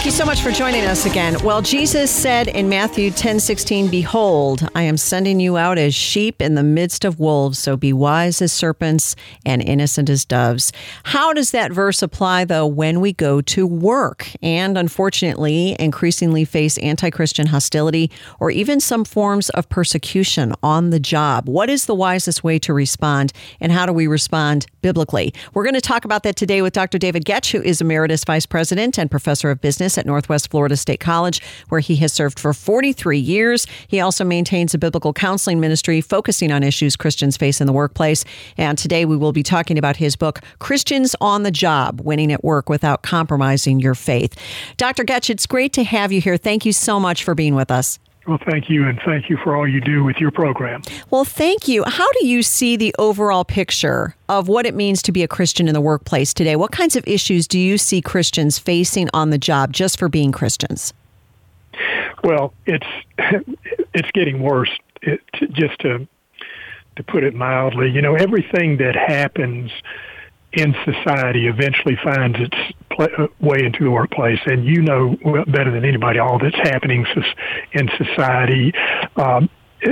Thank you so much for joining us again. Well, Jesus said in Matthew 10 16, Behold, I am sending you out as sheep in the midst of wolves, so be wise as serpents and innocent as doves. How does that verse apply, though, when we go to work and unfortunately increasingly face anti Christian hostility or even some forms of persecution on the job? What is the wisest way to respond, and how do we respond biblically? We're going to talk about that today with Dr. David Goetsch, who is Emeritus Vice President and Professor of Business business at Northwest Florida State College, where he has served for 43 years. He also maintains a biblical counseling ministry focusing on issues Christians face in the workplace. And today we will be talking about his book, Christians on the Job Winning at Work Without Compromising Your Faith. Dr. Goetsch, it's great to have you here. Thank you so much for being with us. Well, thank you, and thank you for all you do with your program. Well, thank you. How do you see the overall picture of what it means to be a Christian in the workplace today? What kinds of issues do you see Christians facing on the job just for being Christians? Well, it's it's getting worse. It, just to to put it mildly, you know, everything that happens in society eventually finds its way into the workplace. And you know better than anybody all that's happening in society. Um,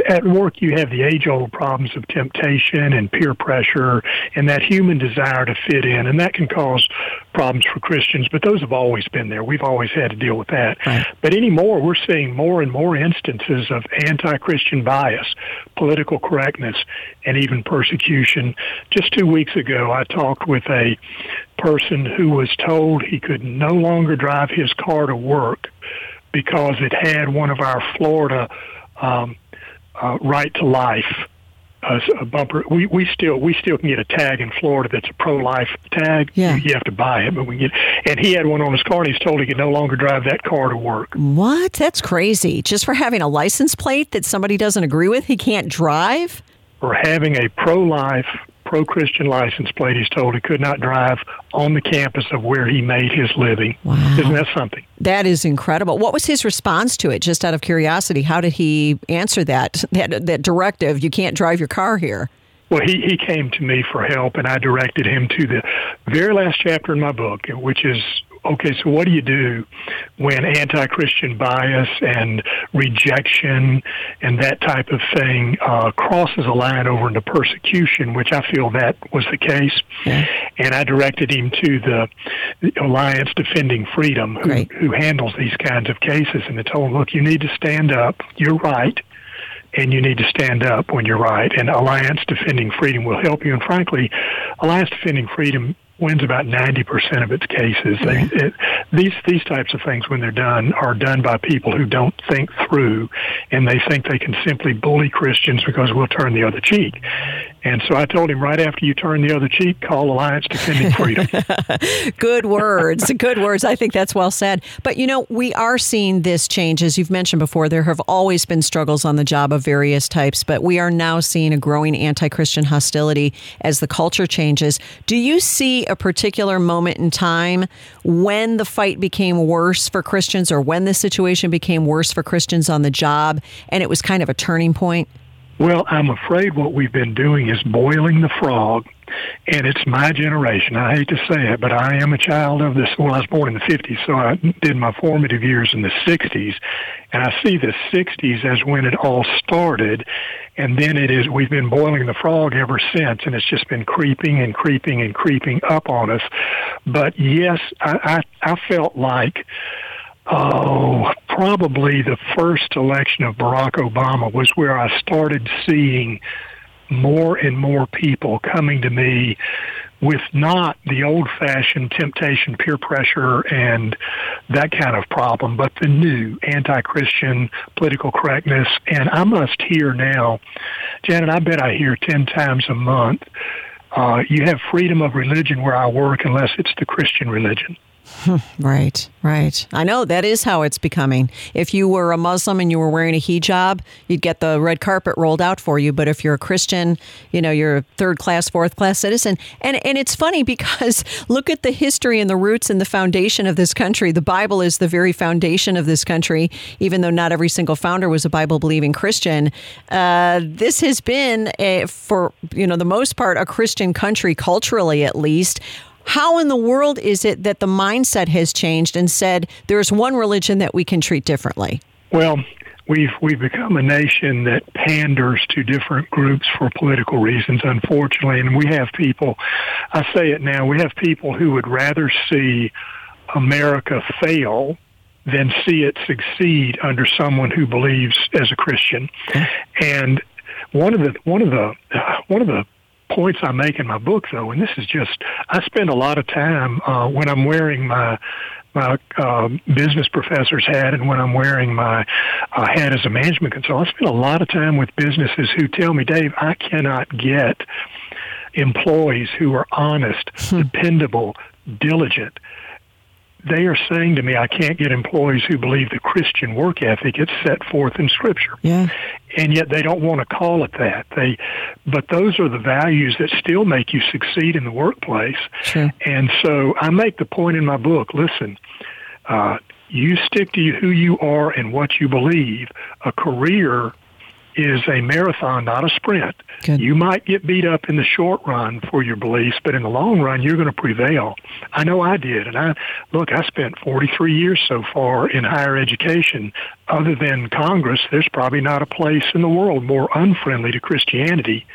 at work you have the age old problems of temptation and peer pressure and that human desire to fit in and that can cause problems for Christians but those have always been there. We've always had to deal with that. Right. but anymore we're seeing more and more instances of anti-Christian bias political correctness and even persecution. Just 2 weeks ago I talked with a person who was told he could no longer drive his car to work because it had one of our Florida um, uh, right to life uh, a bumper. We we still we still can get a tag in Florida that's a pro life tag. Yeah. You, you have to buy it, but we get. And he had one on his car, and he's told he can no longer drive that car to work. What? That's crazy. Just for having a license plate that somebody doesn't agree with, he can't drive. Or having a pro life pro Christian license plate, he's told he could not drive on the campus of where he made his living. Wow. Isn't that something? That is incredible. What was his response to it, just out of curiosity? How did he answer that, that, that directive? You can't drive your car here. Well, he, he came to me for help, and I directed him to the very last chapter in my book, which is okay, so what do you do when anti Christian bias and rejection and that type of thing uh, crosses a line over into persecution, which I feel that was the case. Yeah. And I directed him to the Alliance Defending Freedom, who, who handles these kinds of cases. And I told him, look, you need to stand up. You're right and you need to stand up when you're right. And Alliance Defending Freedom will help you. And frankly, Alliance Defending Freedom wins about 90% of its cases. They, it, these these types of things, when they're done, are done by people who don't think through, and they think they can simply bully Christians because we'll turn the other cheek. And so I told him right after you turn the other cheek, call Alliance Defending Freedom. good words, good words. I think that's well said. But you know, we are seeing this change, as you've mentioned before. There have always been struggles on the job of various types, but we are now seeing a growing anti-Christian hostility as the culture changes. Do you see a particular moment in time when the fight became worse for Christians or when the situation became worse for Christians on the job and it was kind of a turning point? Well, I'm afraid what we've been doing is boiling the frog, and it's my generation. I hate to say it, but I am a child of this. Well, I was born in the 50s, so I did my formative years in the 60s, and I see the 60s as when it all started, and then it is we've been boiling the frog ever since, and it's just been creeping and creeping and creeping up on us. But yes, I, I, I felt like oh, probably the first election of Barack Obama was where I started seeing more and more people coming to me with not the old fashioned temptation, peer pressure, and that kind of problem, but the new anti Christian political correctness. And I must hear now, Janet, I bet I hear 10 times a month. Uh, you have freedom of religion where I work unless it's the Christian religion. Right, right. I know that is how it's becoming. If you were a Muslim and you were wearing a hijab, you'd get the red carpet rolled out for you. But if you're a Christian, you know, you're a third class, fourth class citizen. And and it's funny because look at the history and the roots and the foundation of this country. The Bible is the very foundation of this country, even though not every single founder was a Bible believing Christian. Uh, this has been a, for you know the most part a Christian country culturally, at least. How in the world is it that the mindset has changed and said there's one religion that we can treat differently? Well, we've we've become a nation that panders to different groups for political reasons unfortunately and we have people I say it now we have people who would rather see America fail than see it succeed under someone who believes as a Christian and one of the one of the one of the points I make in my book, though, and this is just, I spend a lot of time uh, when I'm wearing my my uh, business professor's hat and when I'm wearing my uh, hat as a management consultant. I spend a lot of time with businesses who tell me, Dave, I cannot get employees who are honest, hmm. dependable, diligent they are saying to me, I can't get employees who believe the Christian work ethic is set forth in Scripture. Yeah. And yet they don't want to call it that. They, but those are the values that still make you succeed in the workplace. Sure. And so I make the point in my book. Listen, uh, you stick to who you are and what you believe. A career is a marathon, not a sprint. Good. You might get beat up in the short run for your beliefs, but in the long run, you're going to prevail. I know I did. And I, look, I spent 43 years so far in higher education. Other than Congress, there's probably not a place in the world more unfriendly to Christianity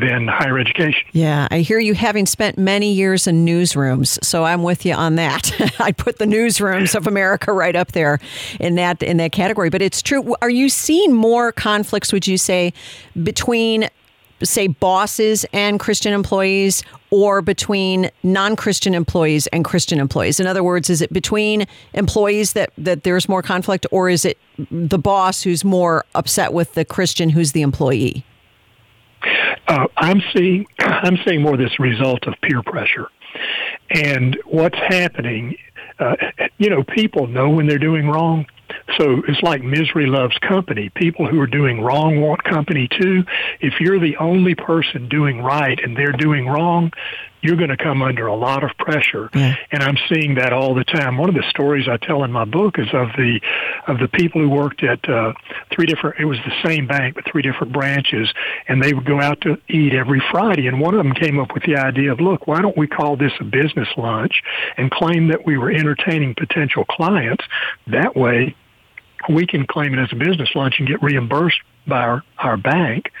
than higher education. Yeah, I hear you having spent many years in newsrooms, so I'm with you on that. I put the newsrooms of America right up there in that in that category. But it's true. Are you seeing more conflicts? Would you say between say bosses and Christian employees or between non-Christian employees and Christian employees? In other words, is it between employees that, that there's more conflict or is it the boss who's more upset with the Christian who's the employee? Uh, I'm seeing I'm seeing more this result of peer pressure, and what's happening. Uh, you know, people know when they're doing wrong. So it's like misery loves company. People who are doing wrong want company too. If you're the only person doing right and they're doing wrong, you're going to come under a lot of pressure. Yeah. And I'm seeing that all the time. One of the stories I tell in my book is of the of the people who worked at uh, three different. It was the same bank, but three different branches, and they would go out to eat every Friday. And one of them came up with the idea of, look, why don't we call this a business lunch and claim that we were entertaining potential clients? That way, we can claim it as a business lunch and get reimbursed by our, our bank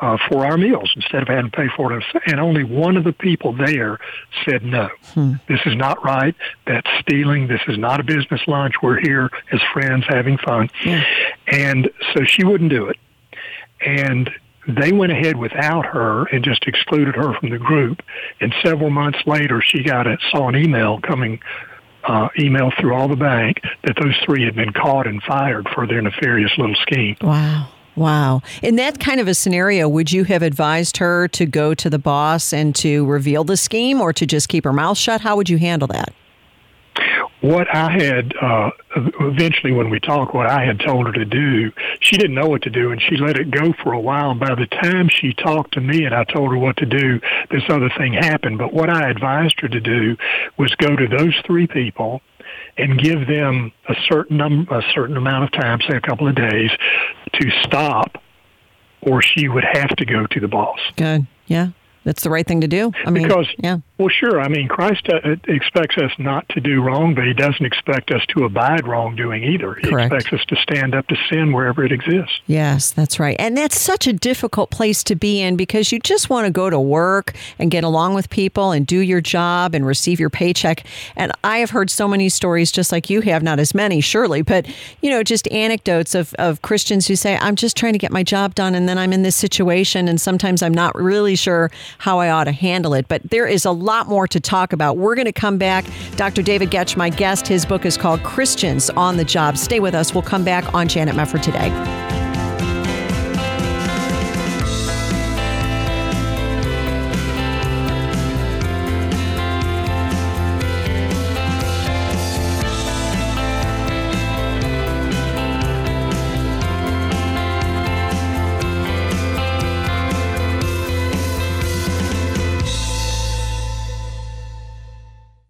uh, for our meals instead of having to pay for it. And only one of the people there said no. Hmm. This is not right. That's stealing. This is not a business lunch. We're here as friends having fun. Yeah. And so she wouldn't do it. And they went ahead without her and just excluded her from the group. And several months later, she got a, saw an email coming uh, email through all the bank that those three had been caught and fired for their nefarious little scheme. Wow. Wow. In that kind of a scenario, would you have advised her to go to the boss and to reveal the scheme or to just keep her mouth shut? How would you handle that? What I had, uh, eventually when we talked, what I had told her to do, she didn't know what to do and she let it go for a while. And by the time she talked to me and I told her what to do, this other thing happened. But what I advised her to do was go to those three people and give them a certain num- a certain amount of time, say a couple of days, to stop, or she would have to go to the boss. Good. Yeah. That's the right thing to do. I mean, because yeah. Well, sure. I mean, Christ uh, expects us not to do wrong, but he doesn't expect us to abide wrongdoing either. He Correct. expects us to stand up to sin wherever it exists. Yes, that's right. And that's such a difficult place to be in because you just want to go to work and get along with people and do your job and receive your paycheck. And I have heard so many stories, just like you have, not as many, surely, but, you know, just anecdotes of, of Christians who say, I'm just trying to get my job done and then I'm in this situation and sometimes I'm not really sure how I ought to handle it. But there is a lot more to talk about. We're going to come back. Dr. David Goetsch, my guest, his book is called Christians on the Job. Stay with us. We'll come back on Janet Mefford today.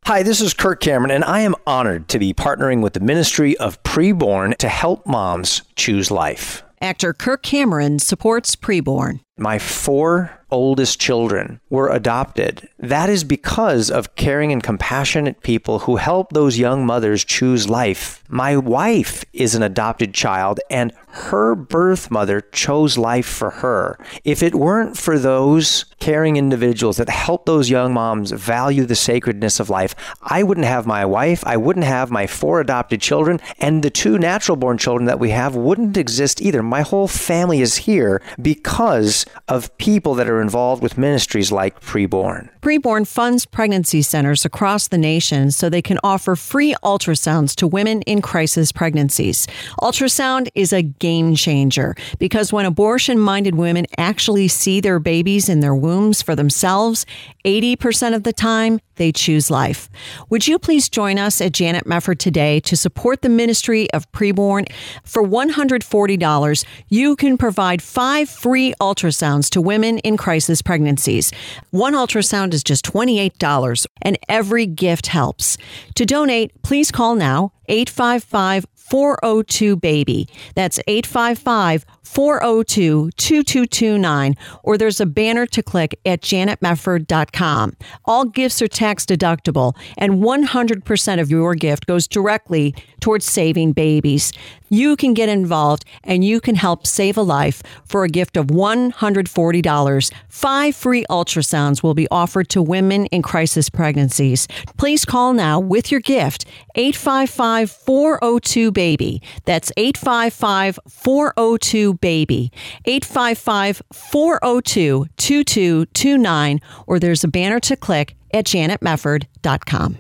Hi, this is Kirk Cameron, and I am honored to be partnering with the Ministry of Preborn to help moms choose life. Actor Kirk Cameron supports preborn. My four oldest children were adopted. That is because of caring and compassionate people who help those young mothers choose life. My wife is an adopted child, and her birth mother chose life for her. If it weren't for those caring individuals that help those young moms value the sacredness of life, I wouldn't have my wife, I wouldn't have my four adopted children, and the two natural born children that we have wouldn't exist either. My whole family is here because of people that are involved with ministries like Preborn. Preborn funds pregnancy centers across the nation so they can offer free ultrasounds to women in crisis pregnancies. Ultrasound is a game changer because when abortion minded women actually see their babies in their wombs for themselves, 80% of the time, they choose life. Would you please join us at Janet Mefford today to support the ministry of preborn? For $140, you can provide five free ultrasounds to women in crisis pregnancies. One ultrasound is just $28, and every gift helps. To donate, please call now 855 402 BABY. That's 855 402 2229, or there's a banner to click at janetmefford.com. All gifts are tax deductible, and 100% of your gift goes directly towards saving babies. You can get involved and you can help save a life for a gift of $140. Five free ultrasounds will be offered to women in crisis pregnancies. Please call now with your gift 855 402 BABY. That's 855 402 BABY. 855 402 2229, or there's a banner to click at janetmefford.com.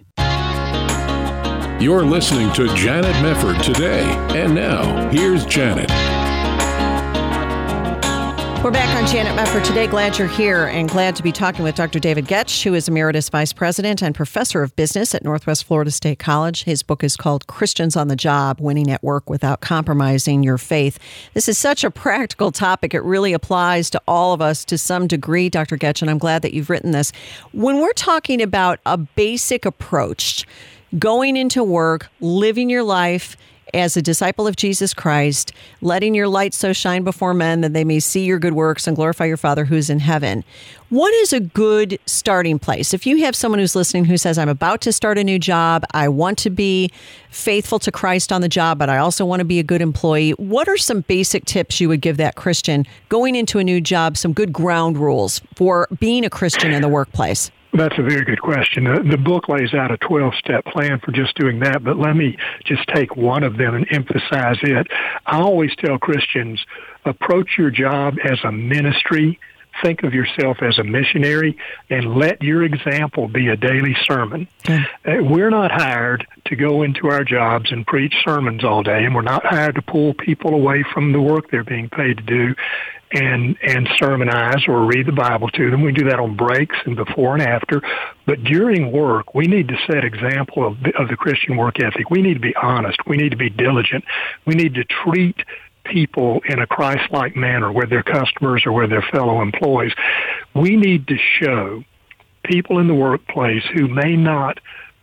You're listening to Janet Mefford today. And now, here's Janet. We're back on Janet Mefford today. Glad you're here and glad to be talking with Dr. David Goetsch, who is Emeritus Vice President and Professor of Business at Northwest Florida State College. His book is called Christians on the Job Winning at Work Without Compromising Your Faith. This is such a practical topic. It really applies to all of us to some degree, Dr. Goetsch, and I'm glad that you've written this. When we're talking about a basic approach, going into work, living your life, as a disciple of Jesus Christ, letting your light so shine before men that they may see your good works and glorify your Father who's in heaven. What is a good starting place? If you have someone who's listening who says, I'm about to start a new job, I want to be faithful to Christ on the job, but I also want to be a good employee, what are some basic tips you would give that Christian going into a new job, some good ground rules for being a Christian in the workplace? That's a very good question. The, the book lays out a 12 step plan for just doing that, but let me just take one of them and emphasize it. I always tell Christians approach your job as a ministry. Think of yourself as a missionary and let your example be a daily sermon. Uh, we're not hired to go into our jobs and preach sermons all day, and we're not hired to pull people away from the work they're being paid to do and and sermonize or read the Bible to them. We do that on breaks and before and after. But during work, we need to set example of the, of the Christian work ethic. We need to be honest. We need to be diligent. We need to treat people in a Christ-like manner, whether they're customers or whether they're fellow employees. We need to show people in the workplace who may not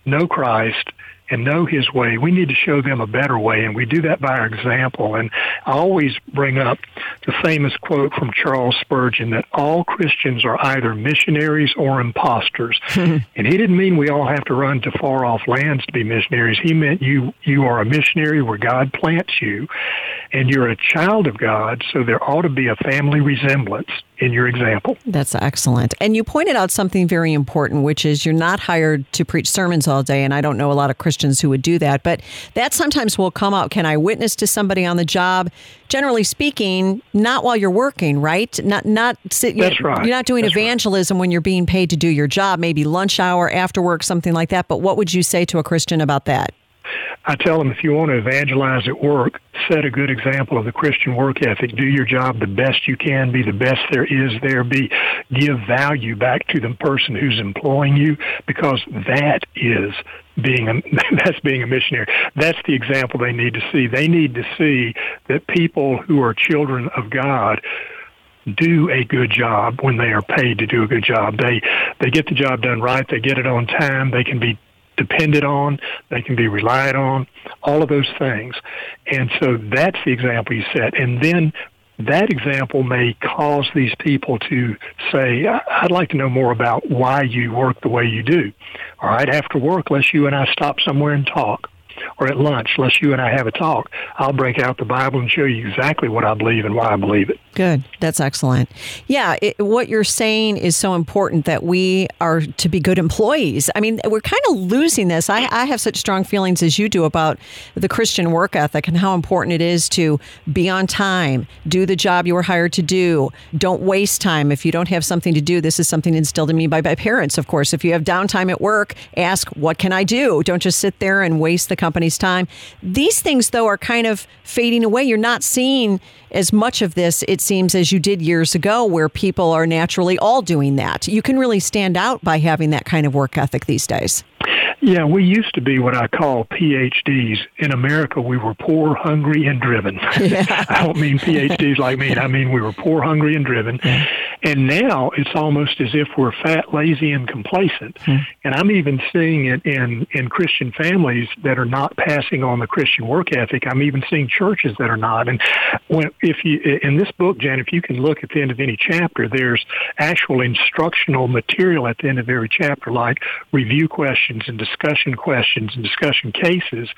know Christ and know His way. We need to show them a better way, and we do that by our example. And I always bring up the famous quote from Charles Spurgeon that all Christians are either missionaries or imposters. and he didn't mean we all have to run to far off lands to be missionaries. He meant you you are a missionary where God plants you, and you're a child of God, so there ought to be a family resemblance in your example. That's excellent. And you pointed out something very important, which is you're not hired to preach sermons all day. And I don't know a lot of Christians who would do that, but that sometimes will come up. Can I witness to somebody on the job? Generally speaking, not while you're working, right? Not not sit, That's you're, right. You're not doing That's evangelism right. when you're being paid to do your job, maybe lunch hour, after work, something like that. But what would you say to a Christian about that? I tell them if you want to evangelize at work, set a good example of the Christian work ethic. Do your job the best you can, be the best there is there, be give value back to the person who's employing you because that is being a that's being a missionary. That's the example they need to see. They need to see that people who are children of God do a good job when they are paid to do a good job. They they get the job done right. They get it on time. They can be depended on, they can be relied on, all of those things. And so that's the example you set. And then that example may cause these people to say, I'd like to know more about why you work the way you do. All right, after work, let's you and I stop somewhere and talk or at lunch, unless you and I have a talk, I'll break out the Bible and show you exactly what I believe and why I believe it. Good. That's excellent. Yeah, it, what you're saying is so important that we are to be good employees. I mean, we're kind of losing this. I, I have such strong feelings as you do about the Christian work ethic and how important it is to be on time, do the job you were hired to do, don't waste time. If you don't have something to do, this is something instilled in me by my parents, of course. If you have downtime at work, ask, what can I do? Don't just sit there and waste the company's time. These things, though, are kind of fading away. You're not seeing as much of this, it seems, as you did years ago, where people are naturally all doing that. You can really stand out by having that kind of work ethic these days. Yeah, we used to be what I call PhDs. In America, we were poor, hungry, and driven. Yeah. I don't mean PhDs like me. I mean we were poor, hungry, and driven. And now it's almost as if we're fat, lazy, and complacent. Hmm. And I'm even seeing it in, in Christian families that are not passing on the Christian work ethic. I'm even seeing churches that are not. And when, if you, in this book, Jan, if you can look at the end of any chapter, there's actual instructional material at the end of every chapter, like review questions and discussion questions and discussion cases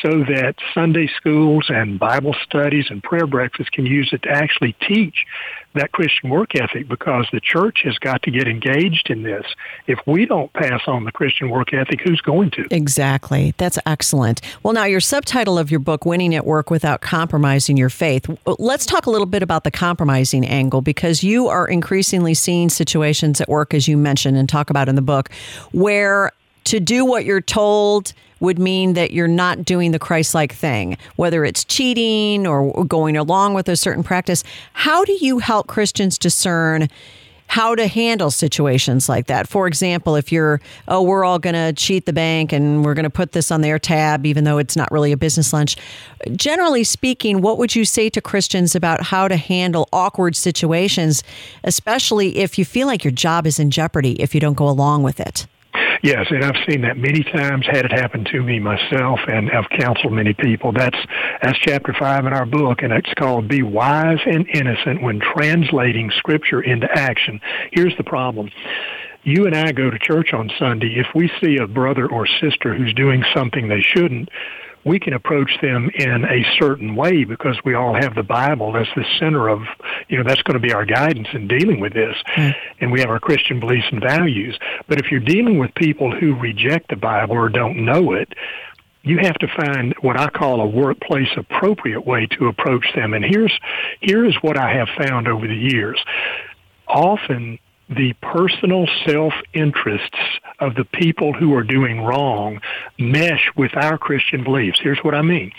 so that Sunday schools and Bible studies and prayer breakfasts can use it to actually teach that Christian work ethic because the church has got to get engaged in this. If we don't pass on the Christian work ethic, who's going to? Exactly. That's excellent. Well, now, your subtitle of your book, Winning at Work Without Compromising Your Faith, let's talk a little bit about the compromising angle because you are increasingly seeing situations at work, as you mentioned and talk about in the book, where to do what you're told would mean that you're not doing the Christ like thing, whether it's cheating or going along with a certain practice. How do you help Christians discern? how to handle situations like that. For example, if you're, oh, we're all going to cheat the bank and we're going to put this on their tab, even though it's not really a business lunch. Generally speaking, what would you say to Christians about how to handle awkward situations, especially if you feel like your job is in jeopardy if you don't go along with it? Yes, and I've seen that many times. Had it happen to me myself, and I've counseled many people. That's that's chapter five in our book, and it's called "Be Wise and Innocent When Translating Scripture into Action." Here's the problem you and I go to church on Sunday, if we see a brother or sister who's doing something they shouldn't, we can approach them in a certain way because we all have the Bible as the center of, you know, that's going to be our guidance in dealing with this. Mm. And we have our Christian beliefs and values. But if you're dealing with people who reject the Bible or don't know it, you have to find what I call a workplace appropriate way to approach them. And here's here is what I have found over the years. Often the personal self-interests of the people who are doing wrong mesh with our Christian beliefs. Here's what I mean.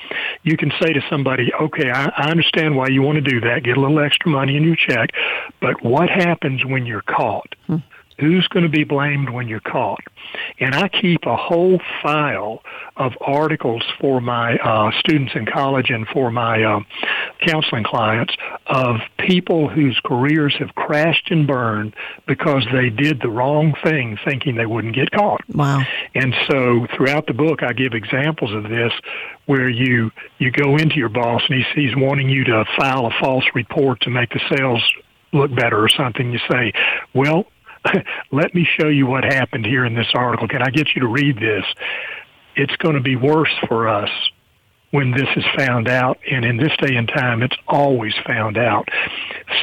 You can say to somebody, okay, I, I understand why you want to do that, get a little extra money in your check, but what happens when you're caught? Hmm. Who's going to be blamed when you're caught? And I keep a whole file of articles for my uh, students in college and for my uh, counseling clients of people whose careers have crashed and burned because they did the wrong thing thinking they wouldn't get caught. Wow. And so throughout the book I give examples of this where you you go into your boss and he's, he's wanting you to file a false report to make the sales look better or something. You say, well, let me show you what happened here in this article. Can I get you to read this? It's going to be worse for us when this is found out. And in this day and time, it's always found out.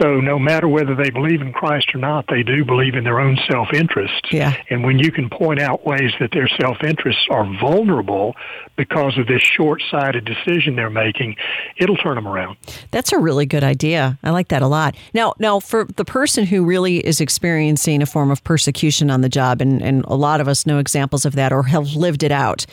So no matter whether they believe in Christ or not, they do believe in their own self-interest. Yeah. And when you can point out ways that their self-interests are vulnerable because of this short-sighted decision they're making, it'll turn them around. That's a really good idea. I like that a lot. Now, now for the person who really is experiencing a form of persecution on the job, and, and a lot of us know examples of that or have lived it out.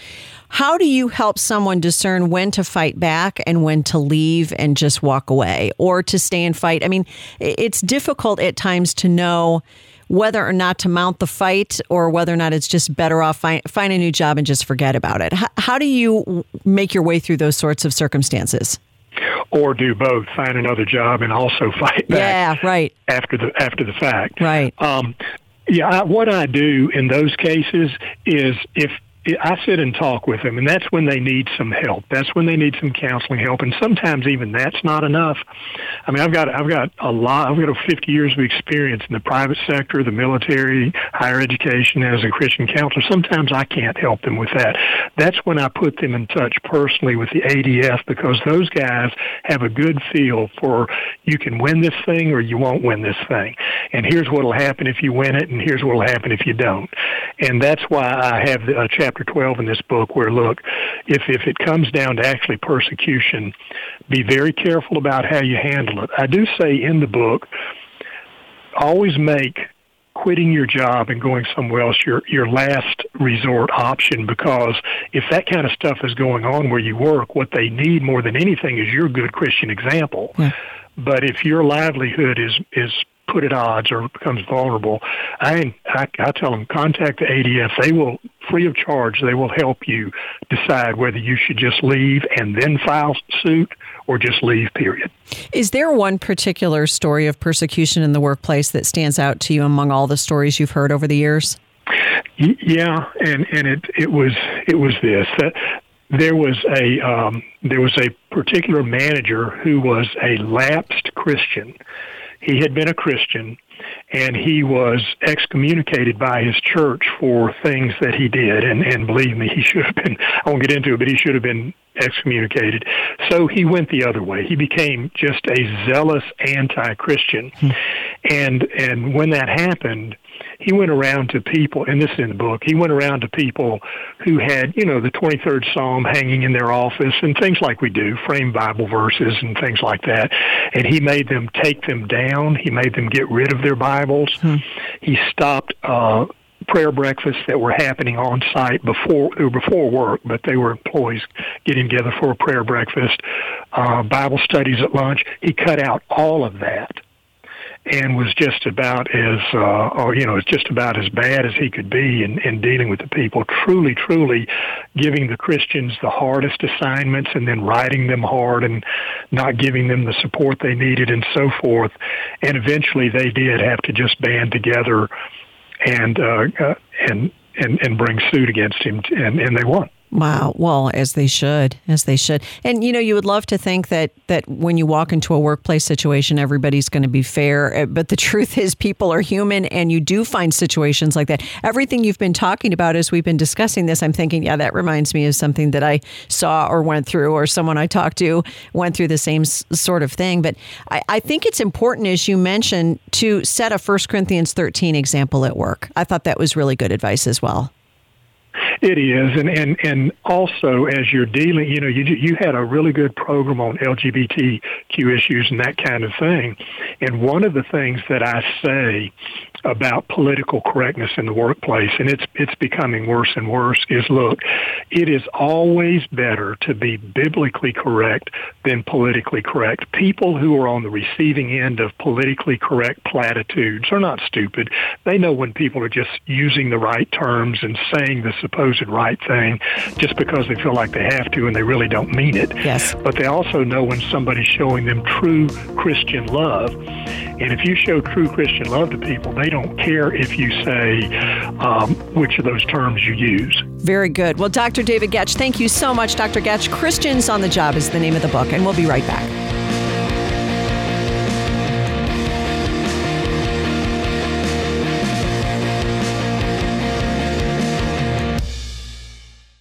How do you help someone discern when to fight back and when to leave and just walk away or to stay and fight? I mean, it's difficult at times to know whether or not to mount the fight or whether or not it's just better off find, find a new job and just forget about it. How, how do you make your way through those sorts of circumstances? Or do both, find another job and also fight back. Yeah, right. After the after the fact. Right. Um, yeah, I, what I do in those cases is if I sit and talk with them, and that's when they need some help. That's when they need some counseling help, and sometimes even that's not enough. I mean, I've got I've got a lot. I've got 50 years of experience in the private sector, the military, higher education as a Christian counselor. Sometimes I can't help them with that. That's when I put them in touch personally with the ADF because those guys have a good feel for you can win this thing or you won't win this thing, and here's what'll happen if you win it, and here's what'll happen if you don't. And that's why I have a chapter 12 in this book where, look, if, if it comes down to actually persecution, be very careful about how you handle it. I do say in the book, always make quitting your job and going somewhere else your your last resort option because if that kind of stuff is going on where you work what they need more than anything is your good christian example yeah. but if your livelihood is is put at odds or becomes vulnerable, I, I, I tell them contact the ADF. They will free of charge. They will help you decide whether you should just leave and then file suit or just leave. Period. Is there one particular story of persecution in the workplace that stands out to you among all the stories you've heard over the years? Yeah, and and it it was it was this that there was a um, there was a particular manager who was a lapsed Christian he had been a Christian and he was excommunicated by his church for things that he did. And, and believe me, he should have been, I won't get into it, but he should have been excommunicated. So he went the other way. He became just a zealous anti-Christian. Hmm. And, and when that happened, he went around to people, and this is in the book, he went around to people who had, you know, the 23rd Psalm hanging in their office and things like we do, frame Bible verses and things like that. And he made them take them down. He made them get rid of their Bibles. Hmm. He stopped, uh, prayer breakfasts that were happening on site before they were before work, but they were employees getting together for a prayer breakfast, uh, Bible studies at lunch. He cut out all of that and was just about as uh, or you know just about as bad as he could be in, in dealing with the people. Truly, truly, giving the Christians the hardest assignments and then writing them hard and not giving them the support they needed and so forth. And eventually, they did have to just band together and uh, uh, and and and bring suit against him, and and they won. Wow. Well, as they should, as they should. And you know, you would love to think that that when you walk into a workplace situation, everybody's going to be fair. Eh, but the truth is, people are human, and you do find situations like that. Everything you've been talking about as we've been discussing this, I'm thinking, yeah, that reminds me of something that I saw or went through, or someone I talked to went through the same sort of thing. But I, I think it's important, as you mentioned, to set a 1 Corinthians 13 example at work. I thought that was really good advice as well. It is, and and and also as you're dealing, you know, you you had a really good program on LGBTQ issues and that kind of thing, and one of the things that I say about political correctness in the workplace, and it's it's becoming worse and worse. Is look, it is always better to be biblically correct than politically correct. People who are on the receiving end of politically correct platitudes are not stupid. They know when people are just using the right terms and saying the supposed right thing just because they feel like they have to and they really don't mean it. Yes. But they also know when somebody's showing them true Christian love. And if you show true Christian love to people, they don't care if you say um, which of those terms you use. Very good. Well, Dr. David Goetsch, thank you so much, Dr. Goetsch. Christians on the Job is the name of the book, and we'll be right back.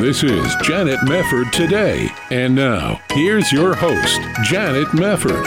This is Janet Mefford today. And now, here's your host, Janet Mefford.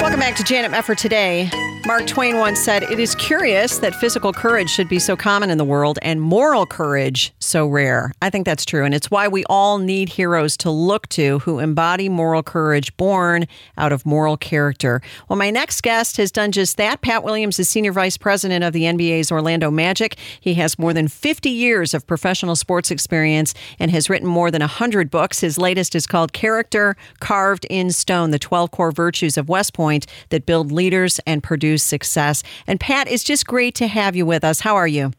Welcome back to Janet Mefford today. Mark Twain once said, It is curious that physical courage should be so common in the world and moral courage so rare. I think that's true. And it's why we all need heroes to look to who embody moral courage born out of moral character. Well, my next guest has done just that. Pat Williams is Senior Vice President of the NBA's Orlando Magic. He has more than 50 years of professional sports experience and has written more than 100 books. His latest is called Character Carved in Stone The 12 Core Virtues of West Point That Build Leaders and Produce Success. And Pat, it's just great to have you with us. How are you?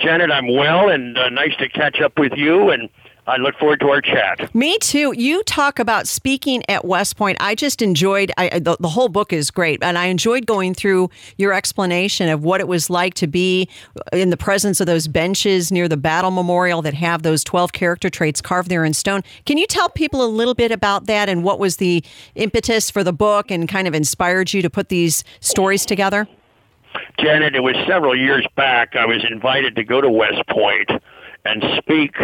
Janet, I'm well, and uh, nice to catch up with you. And I look forward to our chat. Me too. You talk about speaking at West Point. I just enjoyed I, the, the whole book is great, and I enjoyed going through your explanation of what it was like to be in the presence of those benches near the battle memorial that have those 12 character traits carved there in stone. Can you tell people a little bit about that and what was the impetus for the book and kind of inspired you to put these stories together? Janet, it was several years back. I was invited to go to West Point and speak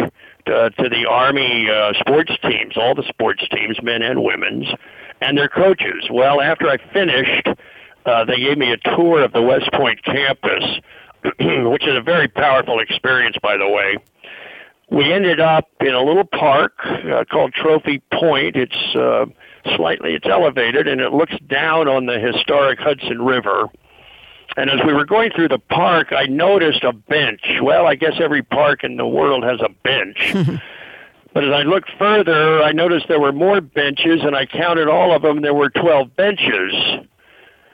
to, to the Army uh, sports teams, all the sports teams, men and women's, and their coaches. Well, after I finished, uh, they gave me a tour of the West Point campus, which is a very powerful experience, by the way. We ended up in a little park uh, called Trophy Point. It's uh, slightly it's elevated and it looks down on the historic Hudson River and as we were going through the park, I noticed a bench. Well, I guess every park in the world has a bench. but as I looked further, I noticed there were more benches, and I counted all of them. There were 12 benches,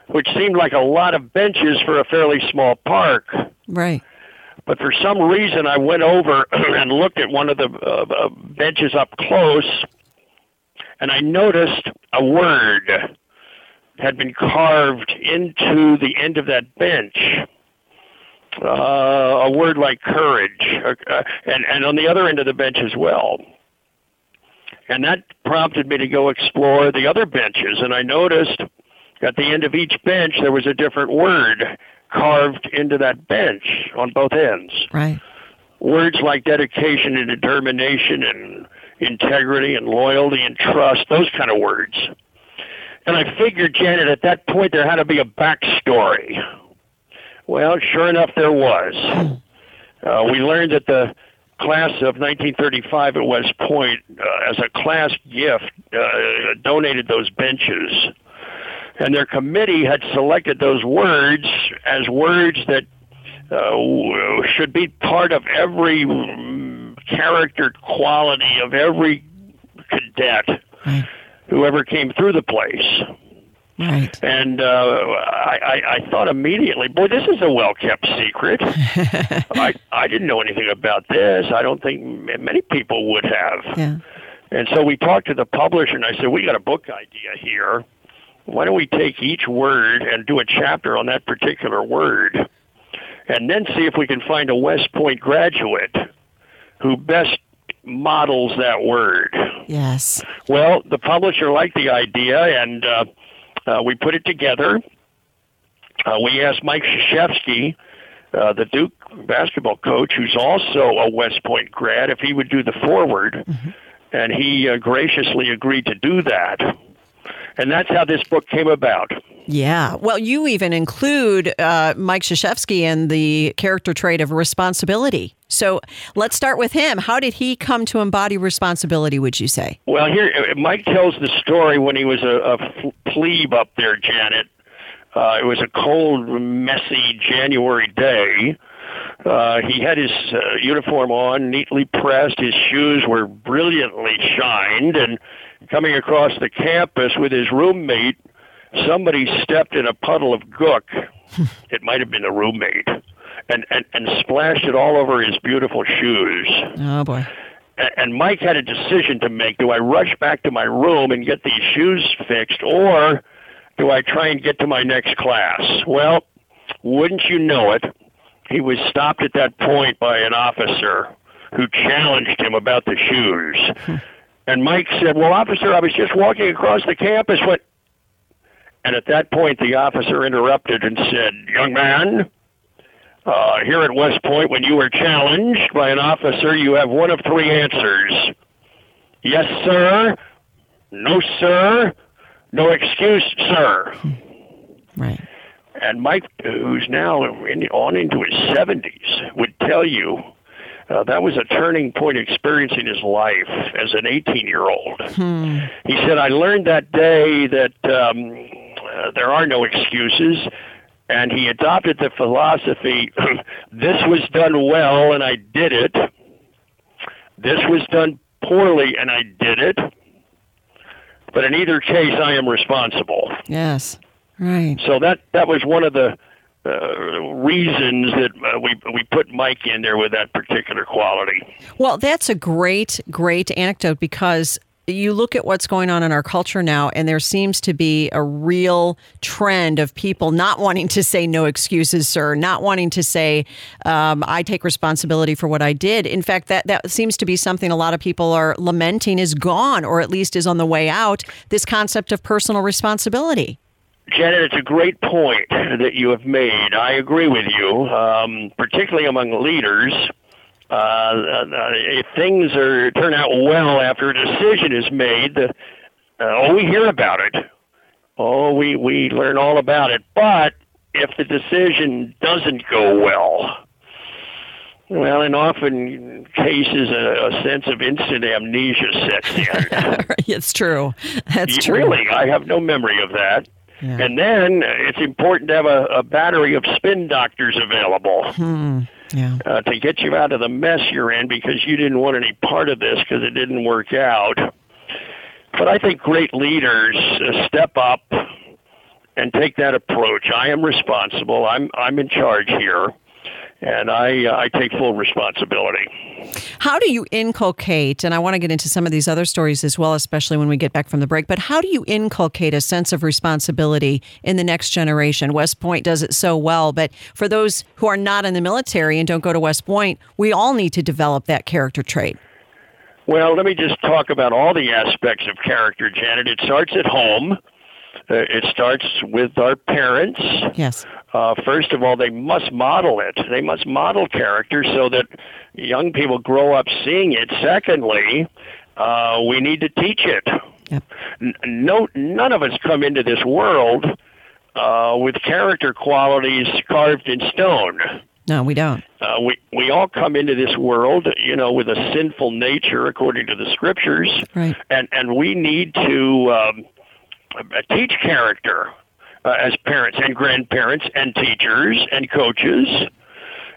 which seemed like a lot of benches for a fairly small park. Right. But for some reason, I went over and looked at one of the uh, uh, benches up close, and I noticed a word had been carved into the end of that bench. Uh, a word like courage, uh, and and on the other end of the bench as well. And that prompted me to go explore the other benches, and I noticed at the end of each bench there was a different word carved into that bench on both ends. Right. Words like dedication and determination and integrity and loyalty and trust, those kind of words. And I figured, Janet, at that point there had to be a backstory. Well, sure enough, there was. Uh, we learned that the class of 1935 at West Point, uh, as a class gift, uh, donated those benches. And their committee had selected those words as words that uh, should be part of every character quality of every cadet. Right whoever came through the place. Right. And uh, I, I, I thought immediately, boy, this is a well kept secret. I, I didn't know anything about this. I don't think many people would have. Yeah. And so we talked to the publisher, and I said, we got a book idea here. Why don't we take each word and do a chapter on that particular word, and then see if we can find a West Point graduate who best models that word. Yes. Well, the publisher liked the idea, and uh, uh, we put it together. uh, we asked Mike Krzyzewski, uh, the Duke basketball coach, who's also a West Point grad, if he would do the forward, mm-hmm. and he uh, graciously agreed to do that. And that's how this book came about. Yeah. Well, you even include uh, Mike Krzyzewski in the character trait of responsibility. So let's start with him. How did he come to embody responsibility, would you say? Well, here, Mike tells the story when he was a, a plebe up there, Janet. Uh, it was a cold, messy January day. Uh, he had his uh, uniform on, neatly pressed. His shoes were brilliantly shined, and coming across the campus with his roommate, somebody stepped in a puddle of gook. it might have been a roommate, and, and and splashed it all over his beautiful shoes. Oh boy. And Mike had a decision to make. Do I rush back to my room and get these shoes fixed, or do I try and get to my next class? Well, wouldn't you know it, he was stopped at that point by an officer who challenged him about the shoes. Hmm. And Mike said, Well, officer, I was just walking across the campus. What? And at that point, the officer interrupted and said, Young man, uh, here at West Point, when you are challenged by an officer, you have one of three answers. Yes, sir. No, sir no excuse, sir. Right. And Mike, who's now in, on into his 70s, would tell you uh, that was a turning point experience in his life as an 18 year old. Hmm. He said, I learned that day that um, uh, there are no excuses. And he adopted the philosophy this was done well and I did it. This was done poorly and I did it. But in either case, I am responsible. Yes, right. So that that was one of the uh, reasons that uh, we we put Mike in there with that particular quality. Well, that's a great great anecdote because you look at what's going on in our culture now, and there seems to be a real trend of people not wanting to say no excuses, sir, not wanting to say um, I take responsibility for what I did. In fact, that that seems to be something a lot of people are lamenting is gone, or at least is on the way out. This concept of personal responsibility. Janet, it's a great point that you have made. I agree with you, um, particularly among leaders uh, uh, if things are turn out well after a decision is made, uh, oh, we hear about it. Oh, we we learn all about it. But if the decision doesn't go well, well, in often cases, a, a sense of instant amnesia sets in. it's true. That's true. Really, I have no memory of that. Yeah. And then it's important to have a, a battery of spin doctors available. Hmm yeah. uh, to get you out of the mess you're in because you didn't want any part of this because it didn't work out. But I think great leaders uh, step up and take that approach. I am responsible. I'm I'm in charge here and I uh, I take full responsibility. How do you inculcate? And I want to get into some of these other stories as well, especially when we get back from the break. But how do you inculcate a sense of responsibility in the next generation? West Point does it so well, but for those who are not in the military and don't go to West Point, we all need to develop that character trait. Well, let me just talk about all the aspects of character, Janet. It starts at home. Uh, it starts with our parents. Yes. Uh, first of all, they must model it. They must model character so that young people grow up seeing it. Secondly, uh, we need to teach it. Yep. No, none of us come into this world uh, with character qualities carved in stone. No, we don't. Uh, we we all come into this world, you know, with a sinful nature according to the scriptures, right. and and we need to um, teach character uh, as parents and grandparents and teachers and coaches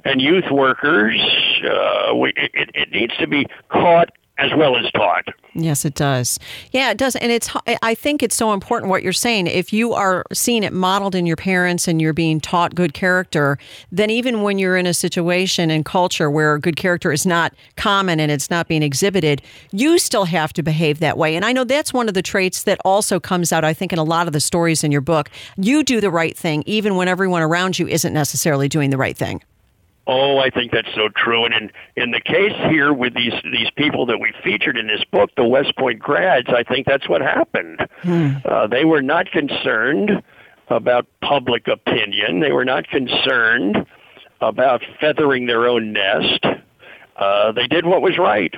and youth workers. Uh, we, it, it needs to be caught as well as taught. Yes, it does. Yeah, it does. And it's I think it's so important what you're saying. If you are seeing it modeled in your parents and you're being taught good character, then even when you're in a situation and culture where good character is not common and it's not being exhibited, you still have to behave that way. And I know that's one of the traits that also comes out I think in a lot of the stories in your book. You do the right thing even when everyone around you isn't necessarily doing the right thing. Oh, I think that's so true. And in, in the case here with these these people that we featured in this book, the West Point grads, I think that's what happened. Hmm. Uh, they were not concerned about public opinion. They were not concerned about feathering their own nest. Uh, they did what was right,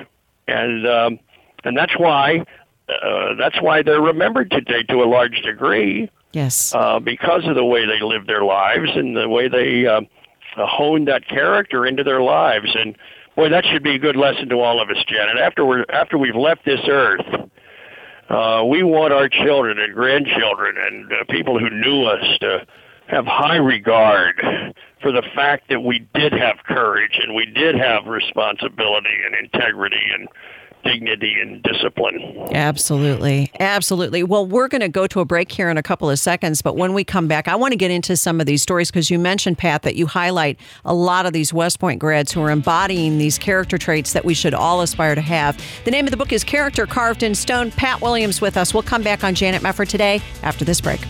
and um, and that's why uh, that's why they're remembered today to a large degree. Yes, uh, because of the way they lived their lives and the way they uh, honed that character into their lives. And boy, that should be a good lesson to all of us, Janet. After we're after we've left this earth, uh, we want our children and grandchildren and uh, people who knew us to have high regard for the fact that we did have courage and we did have responsibility and integrity and dignity and discipline. Absolutely. Absolutely. Well, we're going to go to a break here in a couple of seconds, but when we come back, I want to get into some of these stories because you mentioned, Pat, that you highlight a lot of these West Point grads who are embodying these character traits that we should all aspire to have. The name of the book is Character Carved in Stone. Pat Williams with us. We'll come back on Janet Mefford today after this break.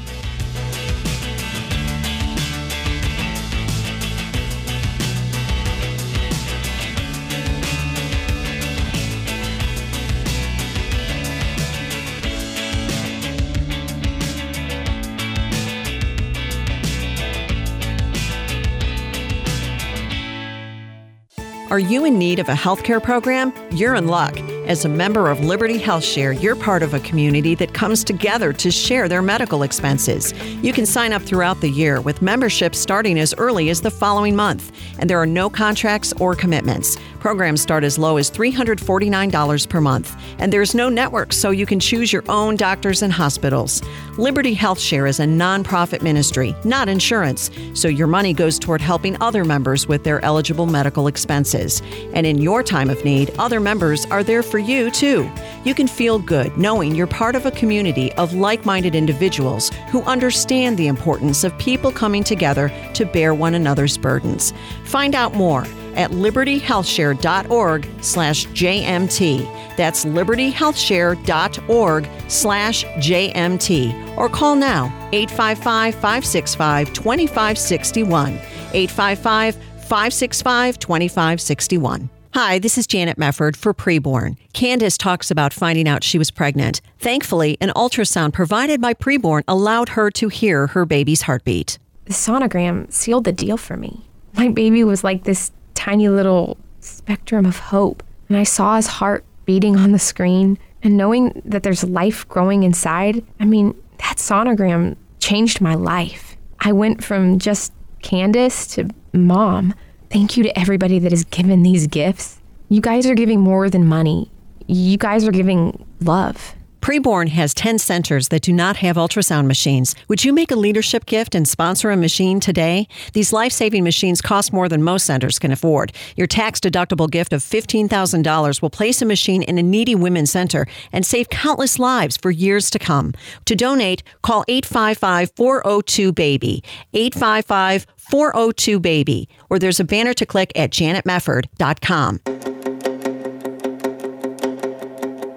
Are you in need of a healthcare program? You're in luck. As a member of Liberty HealthShare, you're part of a community that comes together to share their medical expenses. You can sign up throughout the year with memberships starting as early as the following month, and there are no contracts or commitments. Programs start as low as $349 per month, and there's no network, so you can choose your own doctors and hospitals. Liberty HealthShare is a nonprofit ministry, not insurance, so your money goes toward helping other members with their eligible medical expenses. And in your time of need, other members are there for you too. You can feel good knowing you're part of a community of like minded individuals who understand the importance of people coming together to bear one another's burdens. Find out more at libertyhealthshare.org slash JMT. That's libertyhealthshare.org slash JMT. Or call now 855 565 2561. 855 565 2561. Hi, this is Janet Mefford for Preborn. Candace talks about finding out she was pregnant. Thankfully, an ultrasound provided by Preborn allowed her to hear her baby's heartbeat. The sonogram sealed the deal for me. My baby was like this tiny little spectrum of hope. And I saw his heart beating on the screen and knowing that there's life growing inside. I mean, that sonogram changed my life. I went from just Candace to mom. Thank you to everybody that has given these gifts. You guys are giving more than money. You guys are giving love. Preborn has 10 centers that do not have ultrasound machines. Would you make a leadership gift and sponsor a machine today? These life saving machines cost more than most centers can afford. Your tax deductible gift of $15,000 will place a machine in a needy women's center and save countless lives for years to come. To donate, call 855 402 BABY. 855 402 BABY. Or there's a banner to click at janetmefford.com.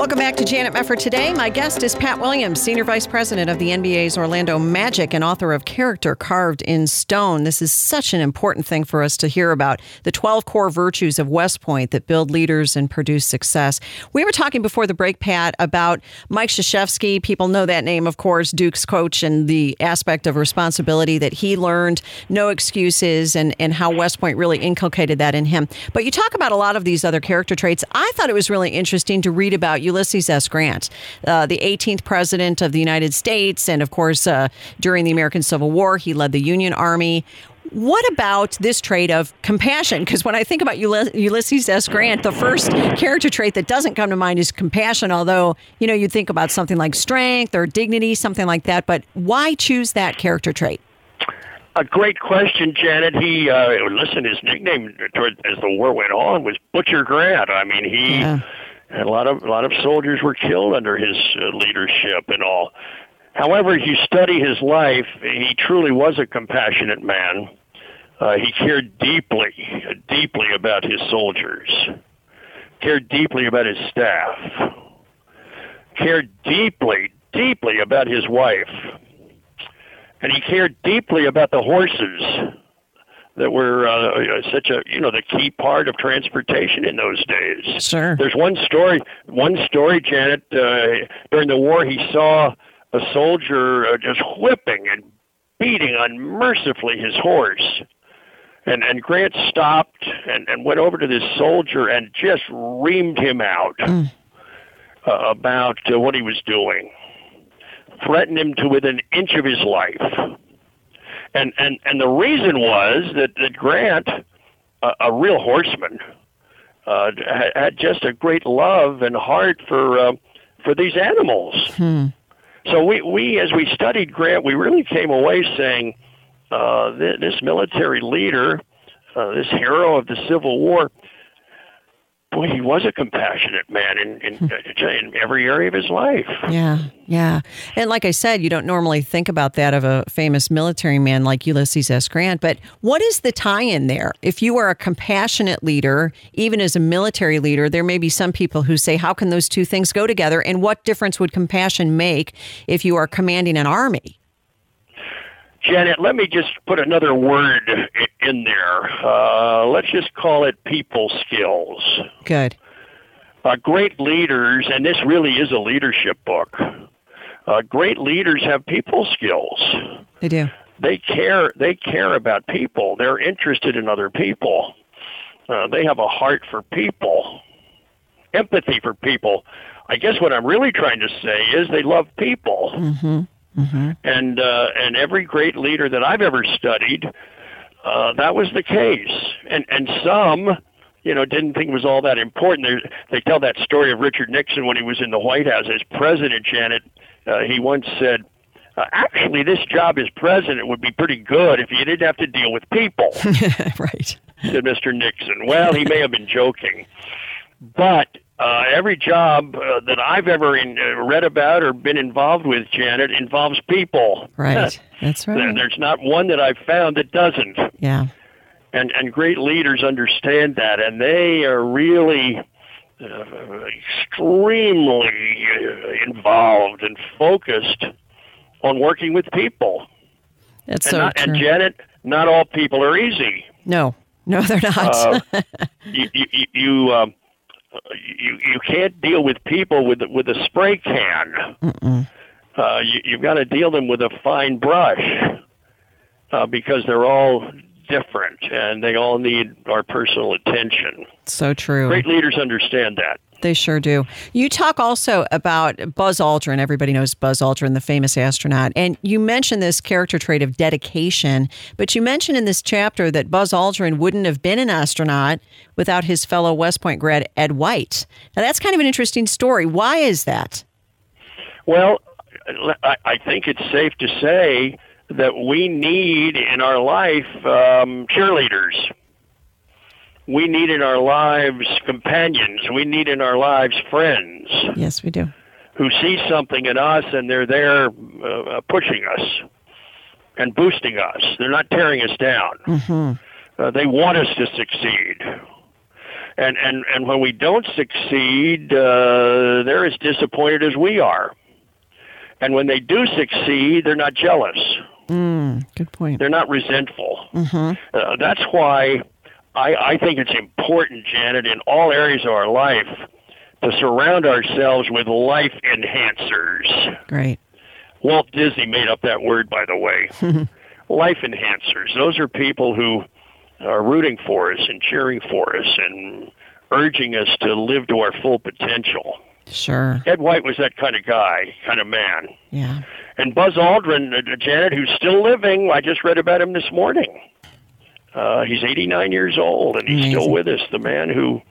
Welcome back to Janet Mefford today. My guest is Pat Williams, Senior Vice President of the NBA's Orlando Magic and author of Character Carved in Stone. This is such an important thing for us to hear about the 12 core virtues of West Point that build leaders and produce success. We were talking before the break, Pat, about Mike Krzyzewski. People know that name, of course, Duke's coach, and the aspect of responsibility that he learned, no excuses, and, and how West Point really inculcated that in him. But you talk about a lot of these other character traits. I thought it was really interesting to read about Ulysses S. Grant, uh, the 18th president of the United States. And of course, uh, during the American Civil War, he led the Union Army. What about this trait of compassion? Because when I think about Ulysses S. Grant, the first character trait that doesn't come to mind is compassion, although, you know, you'd think about something like strength or dignity, something like that. But why choose that character trait? A great question, Janet. He, uh, listen, his nickname as the war went on was Butcher Grant. I mean, he. Yeah and a lot of a lot of soldiers were killed under his uh, leadership and all. However, if you study his life, he truly was a compassionate man. Uh, he cared deeply, deeply about his soldiers, cared deeply about his staff, cared deeply, deeply about his wife, and he cared deeply about the horses that were uh, such a you know the key part of transportation in those days. Sure. There's one story. One story, Janet. Uh, during the war, he saw a soldier uh, just whipping and beating unmercifully his horse. And, and Grant stopped and, and went over to this soldier and just reamed him out mm. uh, about uh, what he was doing, threatened him to within an inch of his life. And, and, and the reason was that, that Grant, uh, a real horseman, uh, had just a great love and heart for, uh, for these animals. Hmm. So we, we, as we studied Grant, we really came away saying, uh, th- this military leader, uh, this hero of the Civil War, boy, he was a compassionate man in, in, hmm. in every area of his life. Yeah, yeah. And like I said, you don't normally think about that of a famous military man like Ulysses S. Grant, but what is the tie in there? If you are a compassionate leader, even as a military leader, there may be some people who say, how can those two things go together? And what difference would compassion make if you are commanding an army? Janet, let me just put another word in there. Uh, let's just call it people skills. Good. Uh, great leaders, and this really is a leadership book. Uh, great leaders have people skills. They do. They care. They care about people. They're interested in other people. Uh, they have a heart for people, empathy for people. I guess what I'm really trying to say is they love people. Mm-hmm. Mm-hmm. And uh, and every great leader that I've ever studied, uh, that was the case. And and some, you know, didn't think it was all that important. They they tell that story of Richard Nixon when he was in the White House as president. Janet, uh, he once said. Uh, actually, this job as president would be pretty good if you didn't have to deal with people. right. Said Mr. Nixon. Well, he may have been joking. But uh, every job uh, that I've ever in, uh, read about or been involved with, Janet, involves people. Right. That's right. There's not one that I've found that doesn't. Yeah. And and great leaders understand that, and they are really uh, extremely uh, involved and focused on working with people. That's and so not, true. And Janet, not all people are easy. No, no, they're not. uh, you you, you um, you you can't deal with people with with a spray can. Uh, you, you've got to deal them with a fine brush uh, because they're all different and they all need our personal attention. So true. Great leaders understand that. They sure do. You talk also about Buzz Aldrin. Everybody knows Buzz Aldrin, the famous astronaut. And you mentioned this character trait of dedication, but you mentioned in this chapter that Buzz Aldrin wouldn't have been an astronaut without his fellow West Point grad, Ed White. Now, that's kind of an interesting story. Why is that? Well, I think it's safe to say that we need in our life um, cheerleaders we need in our lives companions. We need in our lives friends. Yes, we do. Who see something in us and they're there uh, pushing us and boosting us. They're not tearing us down. Mm-hmm. Uh, they want us to succeed. And, and, and when we don't succeed, uh, they're as disappointed as we are. And when they do succeed, they're not jealous. Mm, good point. They're not resentful. Mm-hmm. Uh, that's why I, I think it's important, Janet, in all areas of our life to surround ourselves with life enhancers. Great. Walt Disney made up that word, by the way. life enhancers. Those are people who are rooting for us and cheering for us and urging us to live to our full potential. Sure. Ed White was that kind of guy, kind of man. Yeah. And Buzz Aldrin, uh, Janet, who's still living, I just read about him this morning. Uh, he's 89 years old, and he's Amazing. still with us. The man who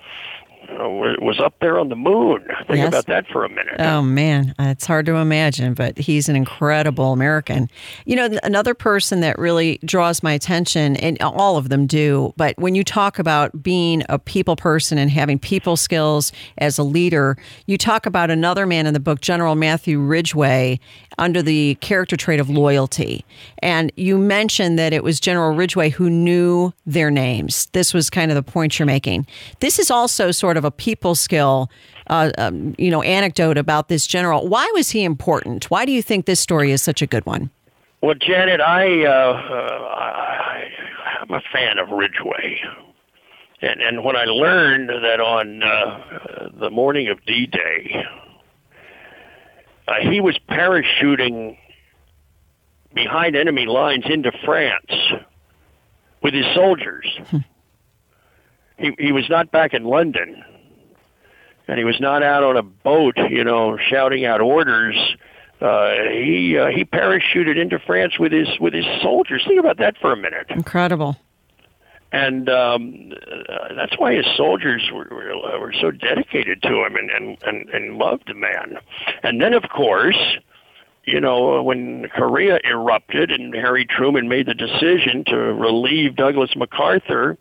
uh, was up there on the moon. Think yes. about that for a minute. Oh man, it's hard to imagine, but he's an incredible American. You know, another person that really draws my attention, and all of them do. But when you talk about being a people person and having people skills as a leader, you talk about another man in the book, General Matthew Ridgway, under the character trait of loyalty. And you mentioned that it was General Ridgway who knew their names. This was kind of the point you're making. This is also sort of a people skill. Uh, um, you know, anecdote about this general. Why was he important? Why do you think this story is such a good one? Well, Janet, I, uh, uh, I I'm a fan of Ridgway. And and when I learned that on uh, the morning of D-Day, uh, he was parachuting behind enemy lines into France with his soldiers. he he was not back in London, and he was not out on a boat, you know, shouting out orders. Uh, he uh, he parachuted into France with his with his soldiers. Think about that for a minute. Incredible. And um, uh, that's why his soldiers were, were, were so dedicated to him and, and, and, and loved the man. And then, of course, you know, when Korea erupted and Harry Truman made the decision to relieve Douglas MacArthur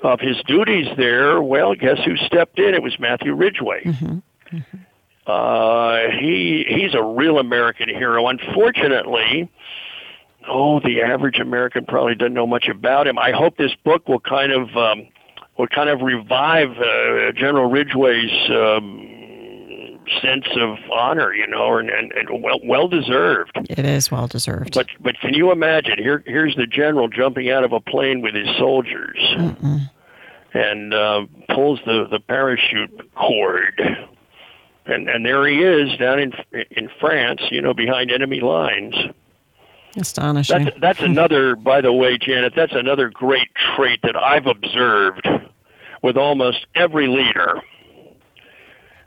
of his duties there, well, guess who stepped in? It was Matthew Ridgway. Mm-hmm. Mm-hmm. Uh, he he's a real American hero. Unfortunately, oh, the average American probably doesn't know much about him. I hope this book will kind of um, will kind of revive uh, General Ridgway's um, sense of honor, you know, and, and, and well well deserved. It is well deserved. But but can you imagine? Here here's the general jumping out of a plane with his soldiers. Mm-mm. And uh, pulls the, the parachute cord, and and there he is down in in France, you know, behind enemy lines. Astonishing. That's, that's another, by the way, Janet, that's another great trait that I've observed with almost every leader.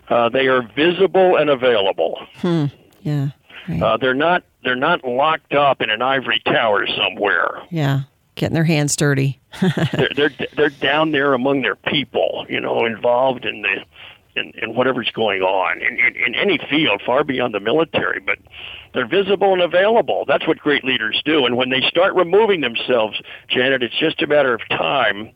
Uh, they are visible and available. Hmm. Yeah. Right. Uh, they're not they're not locked up in an ivory tower somewhere. Yeah, getting their hands dirty. they're, they're they're down there among their people, you know, involved in the in, in whatever's going on in, in, in any field, far beyond the military. But they're visible and available. That's what great leaders do. And when they start removing themselves, Janet, it's just a matter of time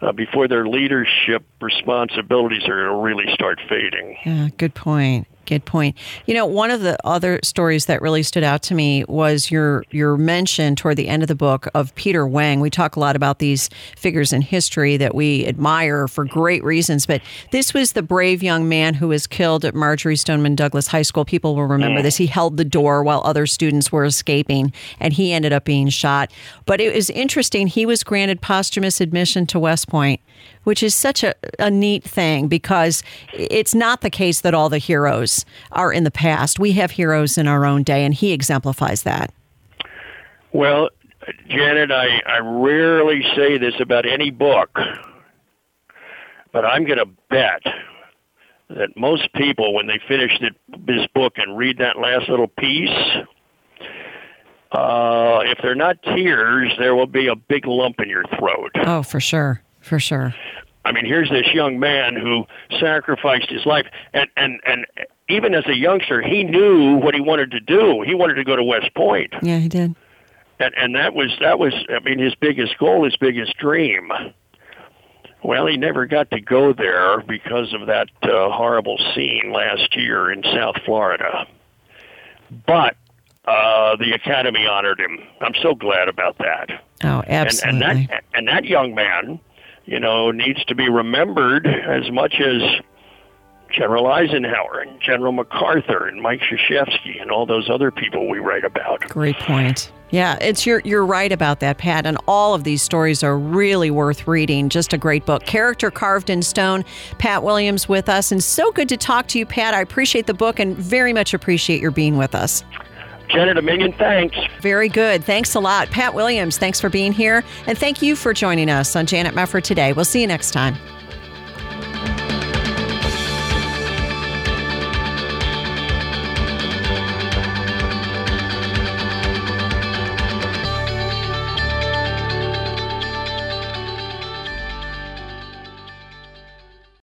uh, before their leadership responsibilities are going to really start fading. Yeah, good point. Good point. You know, one of the other stories that really stood out to me was your your mention toward the end of the book of Peter Wang. We talk a lot about these figures in history that we admire for great reasons, but this was the brave young man who was killed at Marjory Stoneman Douglas High School. People will remember this. He held the door while other students were escaping, and he ended up being shot. But it was interesting. He was granted posthumous admission to West Point which is such a, a neat thing because it's not the case that all the heroes are in the past. We have heroes in our own day, and he exemplifies that. Well, Janet, I, I rarely say this about any book, but I'm going to bet that most people, when they finish this book and read that last little piece, uh, if they're not tears, there will be a big lump in your throat. Oh, for sure for sure. I mean, here's this young man who sacrificed his life, and and and even as a youngster, he knew what he wanted to do. He wanted to go to West Point. Yeah, he did. And and that was that was I mean his biggest goal, his biggest dream. Well, he never got to go there because of that uh, horrible scene last year in South Florida. But uh, the Academy honored him. I'm so glad about that. Oh, absolutely. And, and that and that young man you know, needs to be remembered as much as General Eisenhower and General MacArthur and Mike Krzyzewski and all those other people we write about. Great point. Yeah, it's you're you're right about that, Pat. And all of these stories are really worth reading. Just a great book. Character carved in stone. Pat Williams with us, and so good to talk to you, Pat. I appreciate the book and very much appreciate your being with us. Janet, a million thanks. Very good. Thanks a lot. Pat Williams, thanks for being here. And thank you for joining us on Janet Mefford today. We'll see you next time.